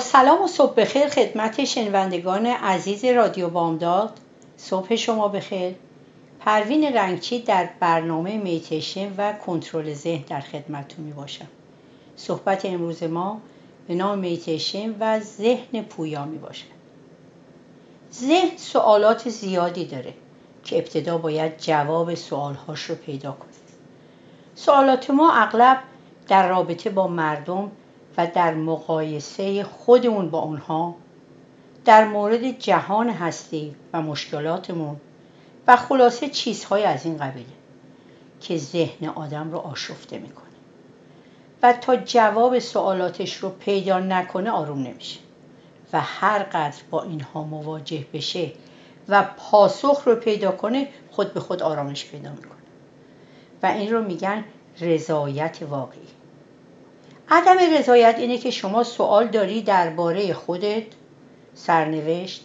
سلام و صبح بخیر خدمت شنوندگان عزیز رادیو بامداد. صبح شما بخیر. پروین رنگچی در برنامه میتیشن و کنترل ذهن در خدمتتون می باشم صحبت امروز ما به نام میتیشن و ذهن پویا می باشد ذهن سوالات زیادی داره که ابتدا باید جواب سوالهاش رو پیدا کنیم. سوالات ما اغلب در رابطه با مردم و در مقایسه خودمون با اونها در مورد جهان هستی و مشکلاتمون و خلاصه چیزهای از این قبیله که ذهن آدم رو آشفته می‌کنه. و تا جواب سوالاتش رو پیدا نکنه آروم نمیشه و هر قدر با اینها مواجه بشه و پاسخ رو پیدا کنه خود به خود آرامش پیدا می‌کنه. و این رو میگن رضایت واقعی. عدم رضایت اینه که شما سوال داری درباره خودت سرنوشت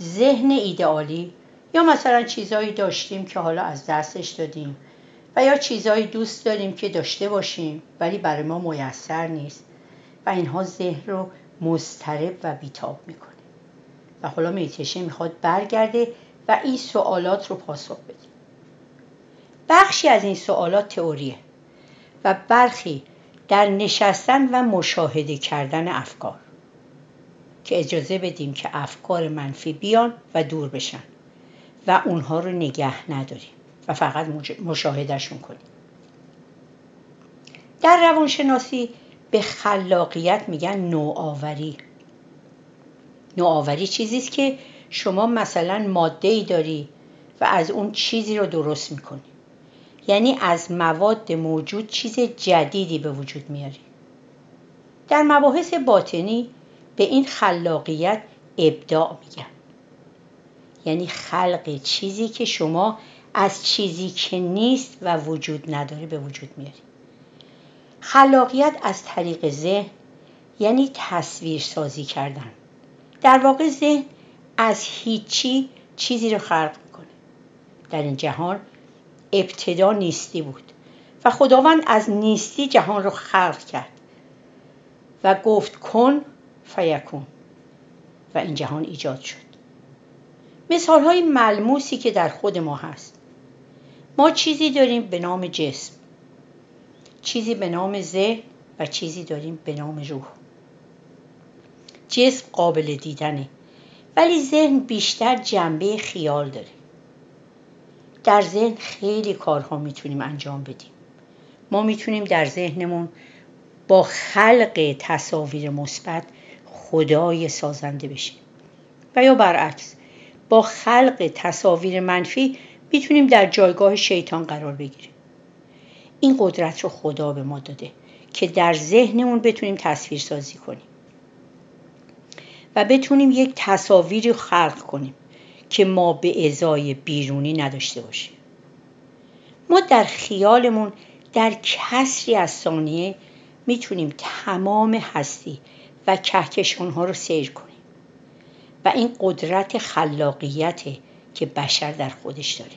ذهن ایدئالی یا مثلا چیزایی داشتیم که حالا از دستش دادیم و یا چیزایی دوست داریم که داشته باشیم ولی برای ما میسر نیست و اینها ذهن رو مضطرب و بیتاب می‌کنه. و حالا میتشه می‌خواد برگرده و این سوالات رو پاسخ بده. بخشی از این سوالات تئوریه و برخی در نشستن و مشاهده کردن افکار. که اجازه بدیم که افکار منفی بیان و دور بشن و اونها رو نگه نداریم و فقط مشاهدهشون کنیم. در روانشناسی به خلاقیت میگن نوآوری. نوآوری چیزی است که شما مثلا ماده ای داری و از اون چیزی رو درست می‌کنی. یعنی از مواد موجود چیز جدیدی به وجود میاری. در مباحث باطنی به این خلاقیت ابداع میگن یعنی خلق چیزی که شما از چیزی که نیست و وجود نداره به وجود میاری. خلاقیت از طریق ذهن یعنی تصویر سازی کردن. در واقع ذهن از هیچی چیزی رو خلق می‌کنه. در این جهان ابتدا نیستی بود و خداوند از نیستی جهان رو خلق کرد و گفت کن فیکون و این جهان ایجاد شد. مثال های ملموسی که در خود ما هست. ما چیزی داریم به نام جسم چیزی به نام ذهن و چیزی داریم به نام روح. جسم قابل دیدنه ولی ذهن بیشتر جنبه خیال داره. در ذهن خیلی کارها می‌تونیم انجام بدیم. ما می‌تونیم در ذهنمون با خلق تصاویر مثبت خدای سازنده بشیم. و یا برعکس با خلق تصاویر منفی می‌تونیم در جایگاه شیطان قرار بگیریم. این قدرت رو خدا به ما داده که در ذهنمون بتونیم تصویر سازی کنیم و بتونیم یک تصاویری خلق کنیم. که ما به ازای بیرونی نداشته باشیم. ما در خیالمون در کسری از ثانیه می‌تونیم تمام هستی و کهکشانها رو سیر کنیم و این قدرت خلاقیته که بشر در خودش داره.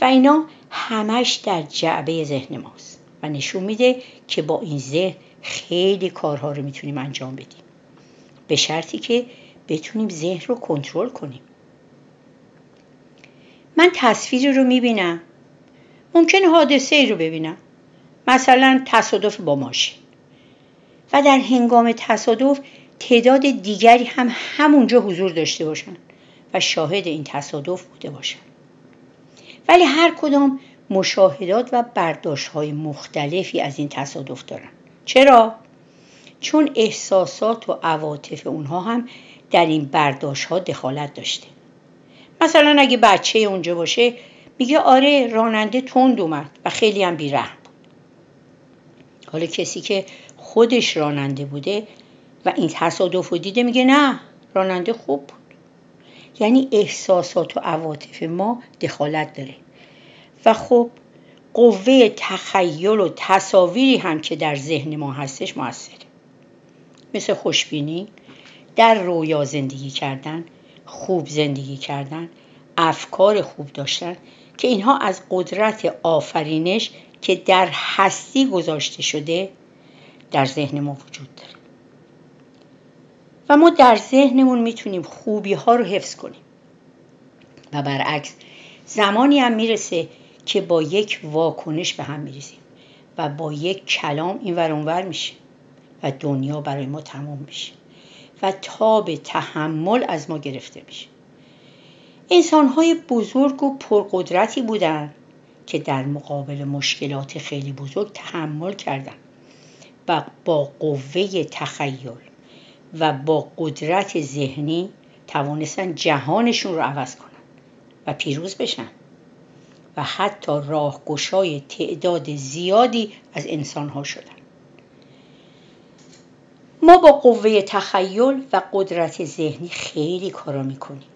و اینا همش در جعبه ذهن ماست و نشون میده که با این ذهن خیلی کارها رو می‌تونیم انجام بدیم. به شرطی که بتونیم ذهن رو کنترل کنیم. من تصویری رو می‌بینم. ممکن حادثه ای رو ببینم. مثلا تصادف با ماشین. و در هنگام تصادف تعداد دیگری هم همونجا حضور داشته باشن و شاهد این تصادف بوده باشن. ولی هر کدام مشاهدات و برداشت های مختلفی از این تصادف دارن. چرا؟ چون احساسات و عواطف اونها هم در این برداشت ها دخالت داشته. مثلا اگه بچه اونجا باشه میگه آره راننده تند اومد و خیلی هم بیرحم بود. حالا کسی که خودش راننده بوده و این تصادف رو دیده میگه نه راننده خوب بود. یعنی احساسات و عواطف ما دخالت داره. و خب قوه تخیل و تصاویری هم که در ذهن ما هستش موثره. مثل خوشبینی در رویا زندگی کردن خوب زندگی کردن افکار خوب داشتن که اینها از قدرت آفرینش که در هستی گذاشته شده در ذهن ما وجود داره. و ما در ذهنمون می‌تونیم خوبی ها رو حفظ کنیم. و برعکس زمانی هم می‌رسه که با یک واکنش به هم میریزیم و با یک کلام این ورانور میشه و دنیا برای ما تمام میشه. و تاب تحمل از ما گرفته میشه. انسانهای بزرگ و پرقدرتی بودند که در مقابل مشکلات خیلی بزرگ تحمل کردند و با قوه تخیل و با قدرت ذهنی توانستن جهانشون رو عوض کنن و پیروز بشن. و حتی راهگشای تعداد زیادی از انسانها شدن. ما با قوه تخیل و قدرت ذهنی خیلی کارا می‌کنیم.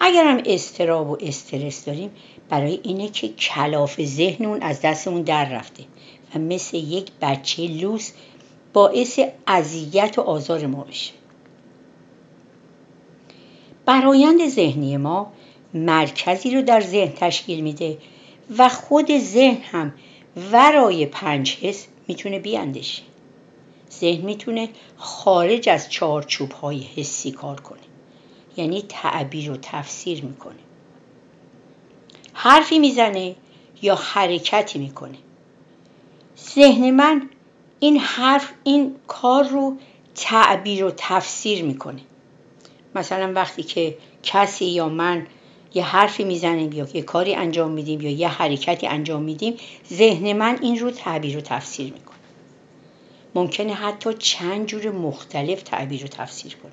اگر هم استراب و استرس داریم برای اینه که کلاف ذهنمون از دستمون در رفته و مثل یک بچه لوس باعث اذیت و آزار ما بشه. برایند ذهنی ما مرکزی رو در ذهن تشکیل میده و خود ذهن هم ورای پنج حس می‌تونه بیاندشه ذهن می‌تونه خارج از چارچوب های حسی کار کنه. یعنی تعبیر و تفسیر می‌کنه. حرفی می‌زنه یا حرکتی می‌کنه. ذهن من این حرف این کار رو تعبیر و تفسیر می‌کنه. مثلا وقتی که کسی یا من یه حرفی می‌زنیم یا یه کاری انجام میدیم یا یه حرکتی انجام میدیم ذهن من این رو تعبیر و تفسیر می‌کنه. ممکنه حتی چند جور مختلف تعبیر و تفسیر کنه.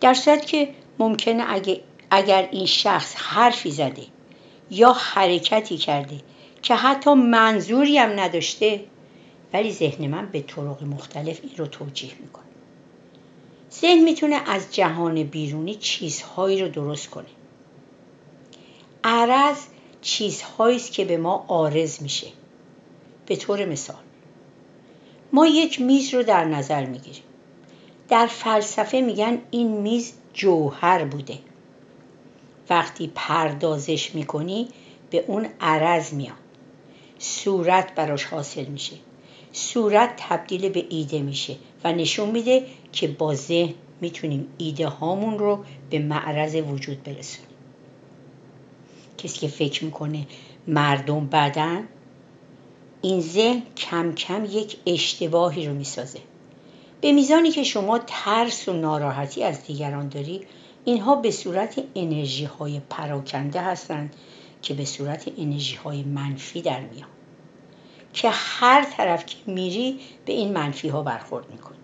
در صورت که ممکنه اگه اگر این شخص حرفی زده یا حرکتی کرده که حتی منظوری هم نداشته ولی ذهن من به طرق مختلف این رو توجیه می‌کنه. ذهن می‌تونه از جهان بیرونی چیزهایی رو درست کنه. عرض چیزهایی است که به ما آرز میشه. به طور مثال ما یک میز رو در نظر می‌گیریم. در فلسفه میگن این میز جوهر بوده. وقتی پردازش می‌کنی به اون عرض میاد. صورت براش حاصل میشه. صورت تبدیل به ایده میشه و نشون میده که با ذهن می‌تونیم ایده هامون رو به معرض وجود برسونیم. کسی که فکر می‌کنه مردم بدن این ذهن کم کم یک اشتباهی رو می‌سازه. به میزانی که شما ترس و ناراحتی از دیگران داری اینها به صورت انرژی های پراکنده هستند که به صورت انرژی های منفی در میان. که هر طرف که میری به این منفی ها برخورد می‌کنی.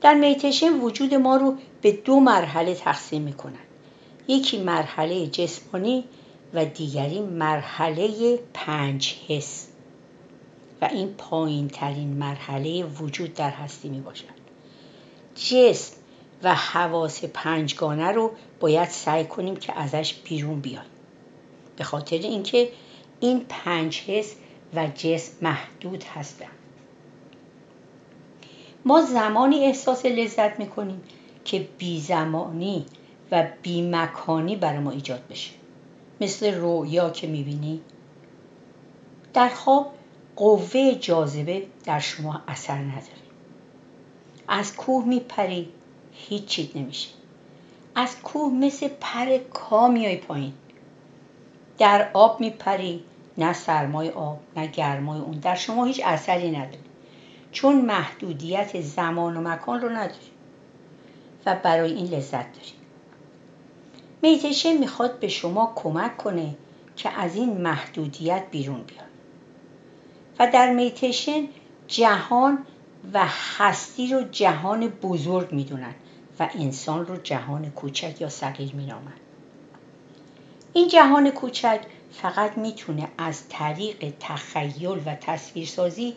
در میتشن وجود ما رو به دو مرحله تقسیم می‌کنن. یکی مرحله جسمانی و دیگری مرحله پنج حس. و این پایین ترین مرحله وجود در هستی می باشد جسم و حواس پنجگانه رو باید سعی کنیم که ازش بیرون بیایم. به خاطر اینکه این پنج حس و جسم محدود هستند. ما زمانی احساس لذت می‌کنیم که بی زمانی و بی مکانی برای ما ایجاد بشه. مثل رویا که می‌بینی. در خواب قوه جاذبه در شما اثر نداره. از کوه میپری هیچ چیز نمیشه. از کوه مثل پر کا میای پایین. در آب میپری نه سرمای آب نه گرمای اون. در شما هیچ اثری نداره. چون محدودیت زمان و مکان رو نداری و برای این لذت داری. میتیشن می‌خواد به شما کمک کنه که از این محدودیت بیرون بیاد. و در میتیشن جهان و هستی رو جهان بزرگ می‌دونن و انسان رو جهان کوچک یا صغیر مینامن. این جهان کوچک فقط می‌تونه از طریق تخیل و تصویرسازی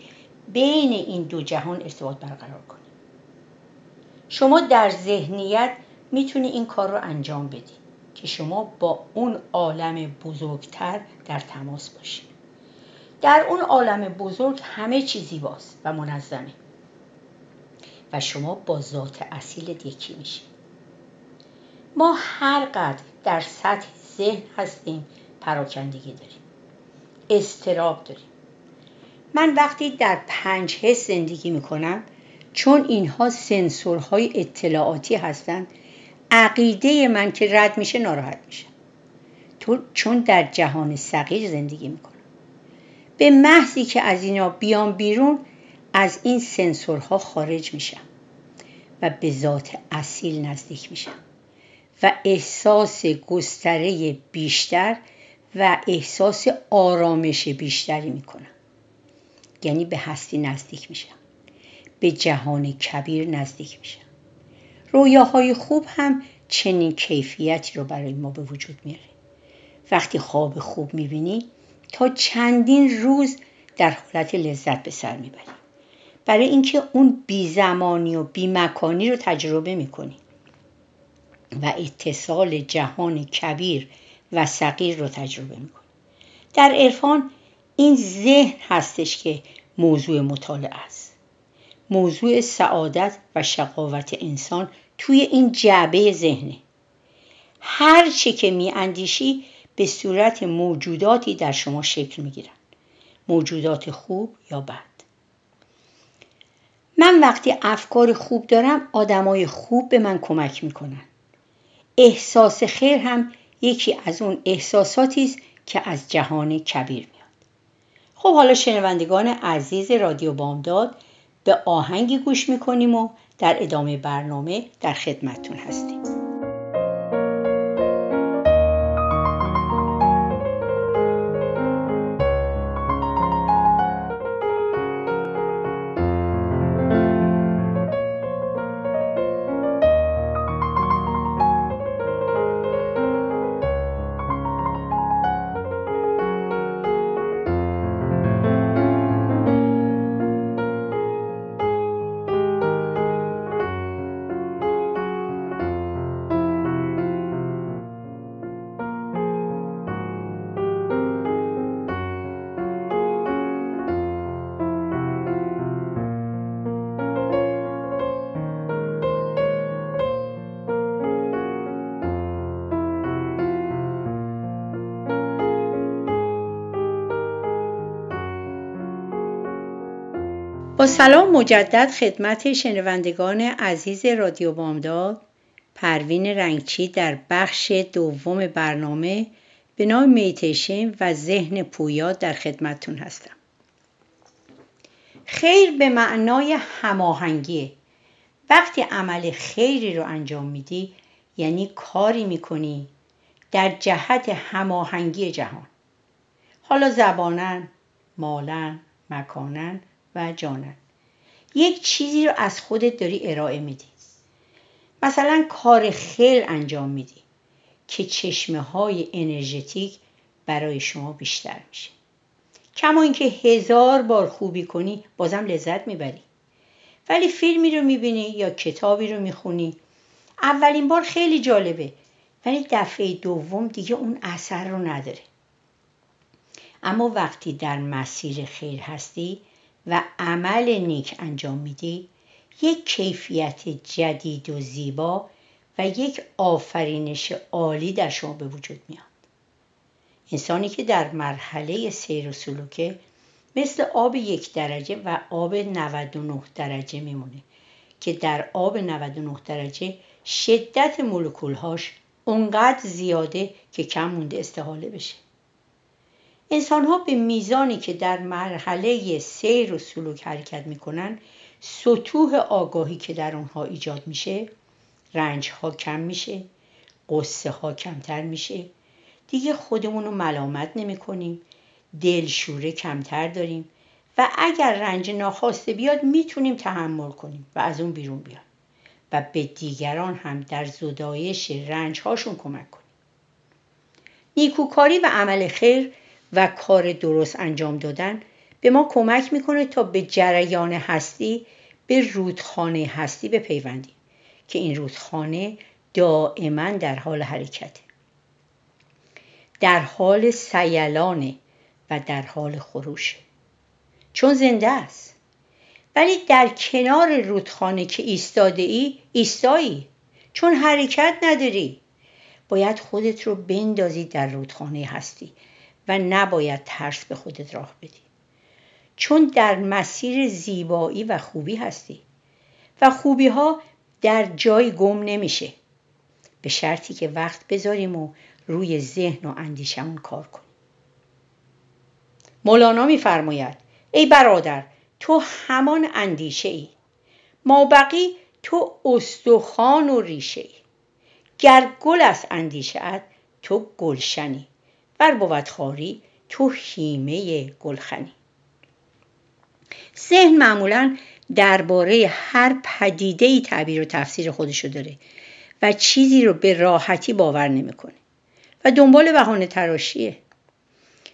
بین این دو جهان ارتباط برقرار کنه. شما در ذهنیت می‌تونی این کار رو انجام بدی که شما با اون عالم بزرگتر در تماس باشید در اون عالم بزرگ همه چیزی زیباست و منظمه. و شما با ذات اصیل یکی میشید ما هر قدر در سطح ذهن هستیم پراکندگی داریم. استراب داریم. من وقتی در پنج حس زندگی می‌کنم چون اینها سنسورهای اطلاعاتی هستند عقیده من که رد میشه ناراحت میشه چون در جهان صغیر زندگی می‌کنم به محضی که از اینا بیام بیرون از این سنسورها خارج میشم و به ذات اصیل نزدیک میشم و احساس گستره بیشتر و احساس آرامش بیشتری می‌کنم. یعنی به هستی نزدیک میشم. به جهان کبیر نزدیک میشم. رویاهای خوب هم چنین کیفیتی رو برای ما به وجود میاره. وقتی خواب خوب می‌بینی تا چندین روز در حالت لذت به سر می‌بری. برای اینکه اون بی زمانی و بی مکانی رو تجربه می‌کنی. و اتصال جهان کبیر و صغیر رو تجربه می‌کنی. در عرفان این ذهن هستش که موضوع مطالعه است. موضوع سعادت و شقاوت انسان توی این جعبه ذهنه. هر چه که می اندیشی به صورت موجوداتی در شما شکل می گیرن. موجودات خوب یا بد. من وقتی افکار خوب دارم آدمای خوب به من کمک می‌کنن. احساس خیر هم یکی از اون احساساتی است که از جهان کبیر میاد. خب حالا شنوندگان عزیز رادیو بامداد به آهنگی گوش می‌کنیم و در ادامه برنامه در خدمتتون هستیم. سلام مجدد خدمت شنوندگان عزیز رادیو بامداد. پروین رنگچی در بخش دوم برنامه به نام میتیشن و ذهن پویا در خدمتتون هستم. خیر به معنای هماهنگیه. وقتی عمل خیری رو انجام میدی یعنی کاری می‌کنی در جهت هماهنگی جهان. حالا زبانن مالن مکانن و جانن. یک چیزی رو از خودت داری ارائه میدی. مثلا کار خیر انجام میدی که چشمه های انرژتیک برای شما بیشتر میشه. کما اینکه هزار بار خوبی کنی بازم لذت می‌بری. ولی فیلمی رو می‌بینی یا کتابی رو می‌خونی. اولین بار خیلی جالبه. ولی دفعه دوم دیگه اون اثر رو نداره. اما وقتی در مسیر خیر هستی و عمل نیک انجام میدی یک کیفیت جدید و زیبا و یک آفرینش عالی در شما به وجود میاد. انسانی که در مرحله سیر و سلوکه مثل آب یک درجه و آب 99 درجه میمونه که در آب 99 درجه شدت مولکولهاش اونقدر زیاده که کم مونده استحاله بشه. انسان ها به میزانی که در مرحله سیر و سلوک حرکت می‌کنن سطوح آگاهی که در اونها ایجاد میشه رنج ها کم میشه قصه ها کمتر میشه. دیگه خودمون رو ملامت نمی کنیم دلشوره کمتر داریم و اگر رنج ناخواسته بیاد می‌تونیم تحمل کنیم و از اون بیرون بیاد و به دیگران هم در زدایش رنج هاشون کمک کنیم. نیکوکاری و عمل خیر و کار درست انجام دادن به ما کمک می‌کنه تا به جریان هستی به رودخانه هستی بپیوندیم که این رودخانه دائما در حال حرکته در حال سیلانه و در حال خروشه چون زنده است. ولی در کنار رودخانه که ایستاده ای ایستایی. چون حرکت نداری. باید خودت رو بندازی در رودخانه هستی. نباید ترس به خودت راه بدی. چون در مسیر زیبایی و خوبی هستی و خوبی ها در جای گم نمیشه. به شرطی که وقت بذاریم و روی ذهن و اندیشمون کار کنیم. مولانا میفرماید ای برادر تو همان اندیشه ای ما بقی تو استخوان و ریشه ای گر گل است اندیشه تو گلشنی. بر بود خاری تو هیمه گلخنی. ذهن معمولا درباره هر پدیده ای تعبیر و تفسیر خودشو داره و چیزی رو به راحتی باور نمی‌کنه و دنبال بهانه تراشیه.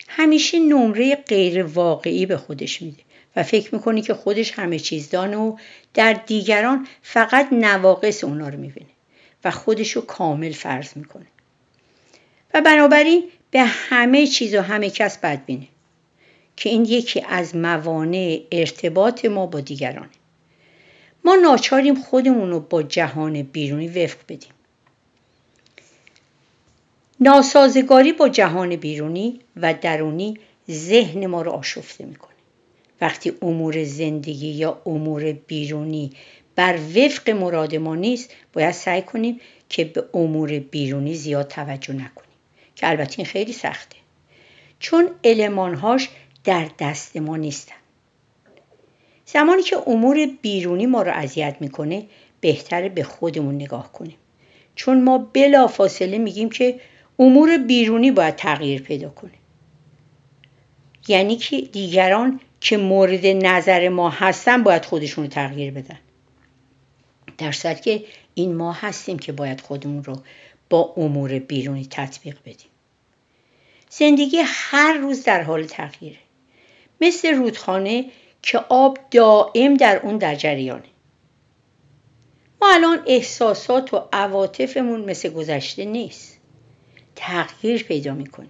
همیشه نمره غیر واقعی به خودش میده و فکر می‌کنی که خودش همه چیز دانه و در دیگران فقط نواقص اونا رو می‌بینه و خودش رو کامل فرض می‌کنه. و بنابراین به همه چیز و همه کس بدبینه که این یکی از موانع ارتباط ما با دیگرانه. ما ناچاریم خودمون رو با جهان بیرونی وفق بدیم. ناسازگاری با جهان بیرونی و درونی ذهن ما رو آشفته می‌کنه. وقتی امور زندگی یا امور بیرونی بر وفق مراد ما نیست باید سعی کنیم که به امور بیرونی زیاد توجه نکنیم. که البته این خیلی سخته. چون المانهاش در دست ما نیستن. زمانی که امور بیرونی ما رو اذیت می‌کنه بهتره به خودمون نگاه کنیم. چون ما بلا فاصله میگیم که امور بیرونی باید تغییر پیدا کنه. یعنی که دیگران که مورد نظر ما هستن باید خودشون رو تغییر بدن. در که این ما هستیم که باید خودمون رو با امور بیرونی تطبیق بدیم. زندگی هر روز در حال تغییره. مثل رودخانه که آب دائم در اون در جریانه. ما الان احساسات و عواطفمون مثل گذشته نیست. تغییر پیدا می‌کنه.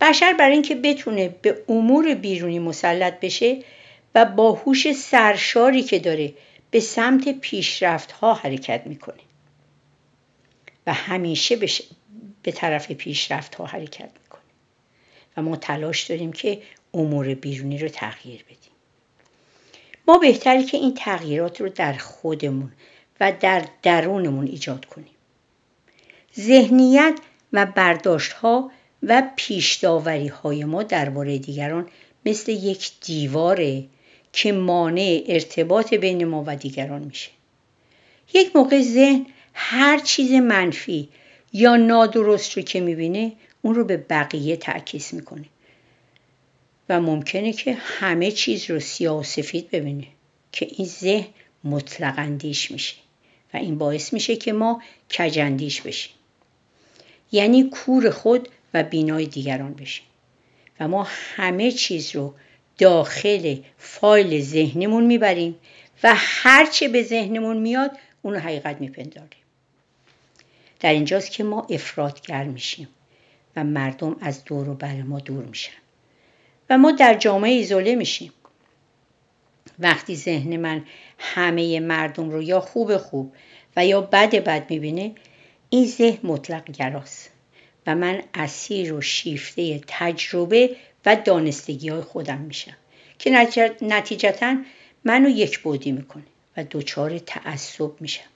بشر برای اینکه بتونه به امور بیرونی مسلط بشه و با هوش سرشاری که داره به سمت پیشرفت ها حرکت می‌کنه. و همیشه به طرف پیشرفت ها حرکت می‌کنه. و ما تلاش داریم که امور بیرونی رو تغییر بدیم. ما بهتری که این تغییرات رو در خودمون و در درونمون ایجاد کنیم. ذهنیت و برداشت ها و پیشداوری های ما درباره دیگران مثل یک دیواره که مانع ارتباط بین ما و دیگران میشه. یک موقع ذهن هر چیز منفی یا نادرست رو که می‌بینه اون رو به بقیه تعکیس می‌کنه. و ممکنه که همه چیز رو سیاه و سفید ببینه که این ذهن مطلق اندیش میشه و این باعث میشه که ما کجندیش بشیم. یعنی کور خود و بینای دیگران بشیم. و ما همه چیز رو داخل فایل ذهنمون می‌بریم و هرچه به ذهنمون میاد اون حقیقت میپنداریم. در اینجاست که ما افرادگر میشیم و مردم از دور و بر ما دور میشن و ما در جامعه ایزوله میشیم. وقتی ذهن من همه مردم رو یا خوب خوب و یا بد بد می‌بینه این ذهن مطلق گراست و من اسیر و شیفته تجربه و دانستگی های خودم میشم که نتیجتا منو یک بودی می‌کنه و دچار تعصب میشم.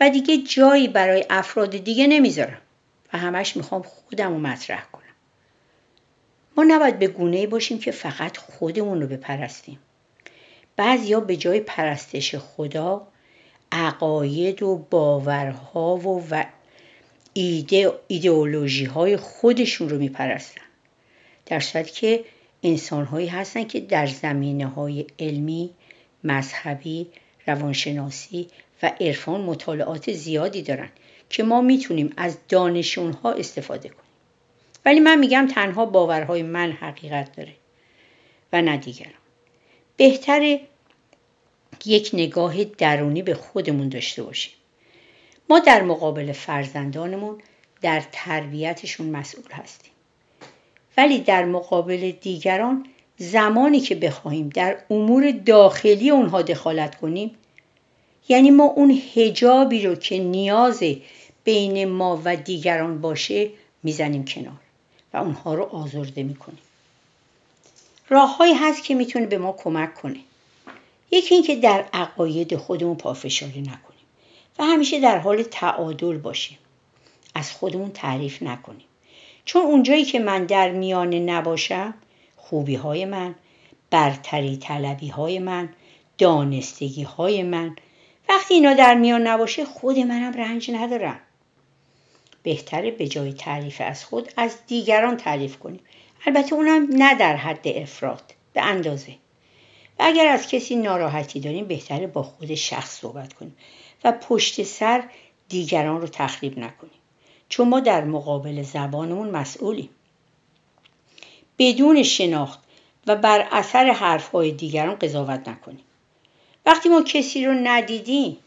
و دیگه جایی برای افراد دیگه نمی‌ذارم. و همش می‌خوام خودم رو مطرح کنم. ما نباید به گونه باشیم که فقط خودمون رو بپرستیم. بعضیا به جای پرستش خدا عقاید و باورها و, و ایدئولوژی های خودشون رو میپرستن. در صورتی که انسان هایی هستن که در زمینه های علمی مذهبی روانشناسی و عرفان مطالعات زیادی دارن که ما می‌تونیم از دانش اونها استفاده کنیم. ولی من میگم تنها باورهای من حقیقت داره و نه دیگران. بهتره یک نگاه درونی به خودمون داشته باشیم. ما در مقابل فرزندانمون در تربیتشون مسئول هستیم. ولی در مقابل دیگران زمانی که بخواهیم در امور داخلی اونها دخالت کنیم یعنی ما اون هجابی رو که نیاز بین ما و دیگران باشه می‌زنیم کنار و اونها رو آزرده می‌کنیم. راههایی هست که می‌تونه به ما کمک کنه. یکی اینکه در عقاید خودمون پافشاری نکنیم و همیشه در حال تعادل باشیم. از خودمون تعریف نکنیم. چون اونجایی که من در میانه نباشم خوبی های من برتری طلبی های من دانستگی های من وقتی اینا در میان نباشه خود منم رنج ندارم. بهتره به جای تعریف از خود از دیگران تعریف کنیم. البته اونم نه در حد افراد به اندازه. و اگر از کسی ناراحتی داریم بهتره با خود شخص صحبت کنیم و پشت سر دیگران رو تخریب نکنیم. چون ما در مقابل زبانمون مسئولیم. بدون شناخت و بر اثر حرفهای دیگران قضاوت نکنیم. وقتی ما کسی رو ندیدیم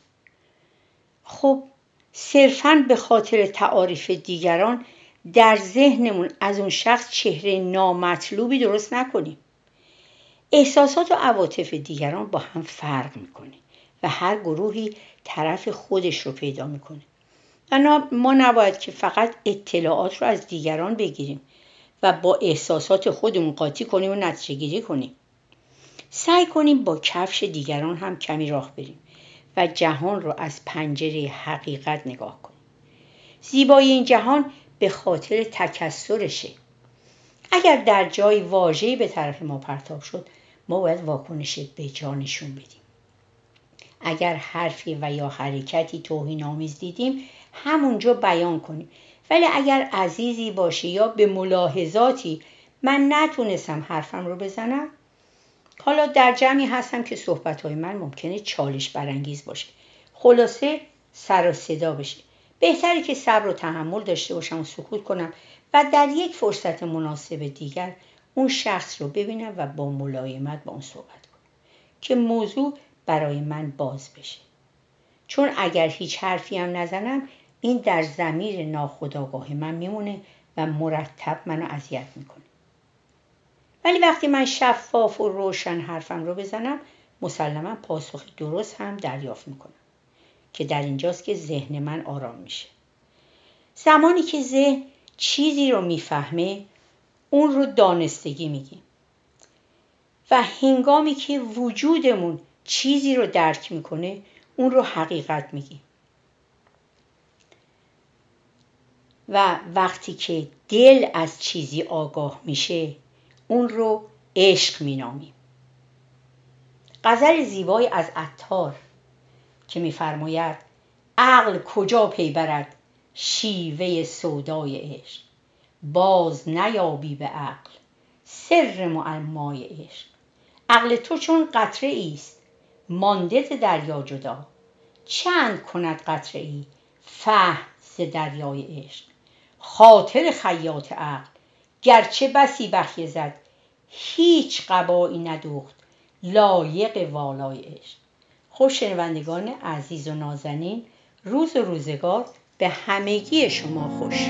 خب صرفا به خاطر تعاریف دیگران در ذهنمون از اون شخص چهره نامطلوبی درست نکنیم. احساسات و عواطف دیگران با هم فرق می‌کنه و هر گروهی طرف خودش رو پیدا می‌کنه. و ما نباید که فقط اطلاعات رو از دیگران بگیریم و با احساسات خودمون قاطی کنیم و نتیجه گیری کنیم. سعی کنیم با کفش دیگران هم کمی راه بریم و جهان رو از پنجره حقیقت نگاه کنیم. زیبایی این جهان به خاطر تکسرشه. اگر در جای واژه‌ای به طرف ما پرتاب شد ما باید واکنش به جانشون بدیم. اگر حرفی و یا حرکتی توهین آمیز دیدیم همونجا بیان کنیم. ولی اگر عزیزی باشه یا به ملاحظاتی من نتونستم حرفم رو بزنم حالا در جمعی هستم که صحبتهای من ممکنه چالش برانگیز باشه. خلاصه سر و صدا بشه. بهتره که صبر و تحمل داشته باشم و سکوت کنم و در یک فرصت مناسب دیگر اون شخص رو ببینم و با ملایمت با اون صحبت کنم که موضوع برای من باز بشه. چون اگر هیچ حرفی هم نزنم این در زمیر ناخداگاه من میمونه و مرتب منو اذیت می‌کنه. ولی وقتی من شفاف و روشن حرفم رو بزنم مسلما پاسخی درست هم دریافت می‌کنم که در اینجاست که ذهن من آرام میشه. زمانی که ذهن چیزی رو می‌فهمه اون رو دانستگی میگیم. و هنگامی که وجودمون چیزی رو درک می‌کنه اون رو حقیقت میگیم. و وقتی که دل از چیزی آگاه میشه اون رو عشق مینامیم. غزل زیبایی از عطار که میفرماید عقل کجا پی برد شیوه سودای عشق؟ باز نیابی به عقل سر معمای عشق. عقل تو چون قطره است مانده دریا جدا. چند کند قطره ای فهم ز دریای عشق؟ خاطر خیاط عقل گرچه بسی بخیه زد. هیچ قبایی ندوخت. لایق والای عشق. خوش شنوندگان عزیز و نازنین روز و روزگار به همگی شما خوش.